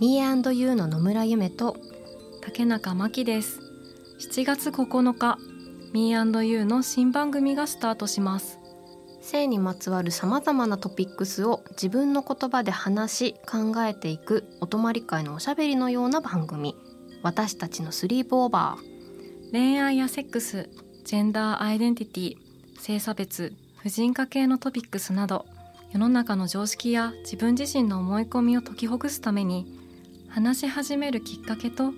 Me&You の野村夢と竹中真希です。7月9日 Me&You の新番組がスタートします。性にまつわるさまざまなトピックスを自分の言葉で話し考えていくお泊まり会のおしゃべりのような番組。私たちのスリープオーバー。恋愛やセックスジェンダーアイデンティティ性差別婦人科系のトピックスなど世の中の常識や自分自身の思い込みを解きほぐすために話し始めるきっかけと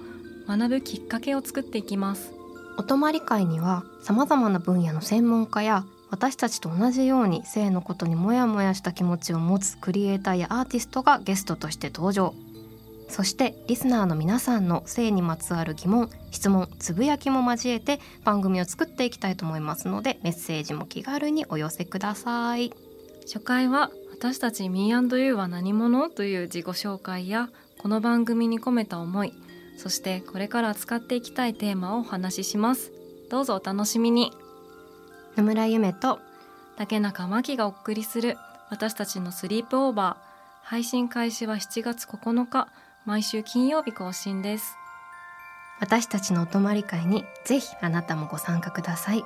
学ぶきっかけを作っていきます。お泊まり会にはさまざまな分野の専門家や私たちと同じように性のことにモヤモヤした気持ちを持つクリエイターやアーティストがゲストとして登場。そしてリスナーの皆さんの性にまつわる疑問質問つぶやきも交えて番組を作っていきたいと思いますのでメッセージも気軽にお寄せください。初回は私たち Me&You は何者という自己紹介やこの番組に込めた思いそしてこれから使っていきたいテーマをお話しします。どうぞお楽しみに。野村夢と竹中真希がお送りする私たちのスリープオーバー配信開始は7月9日毎週金曜日更新です。私たちのお泊まり会にぜひあなたもご参加ください。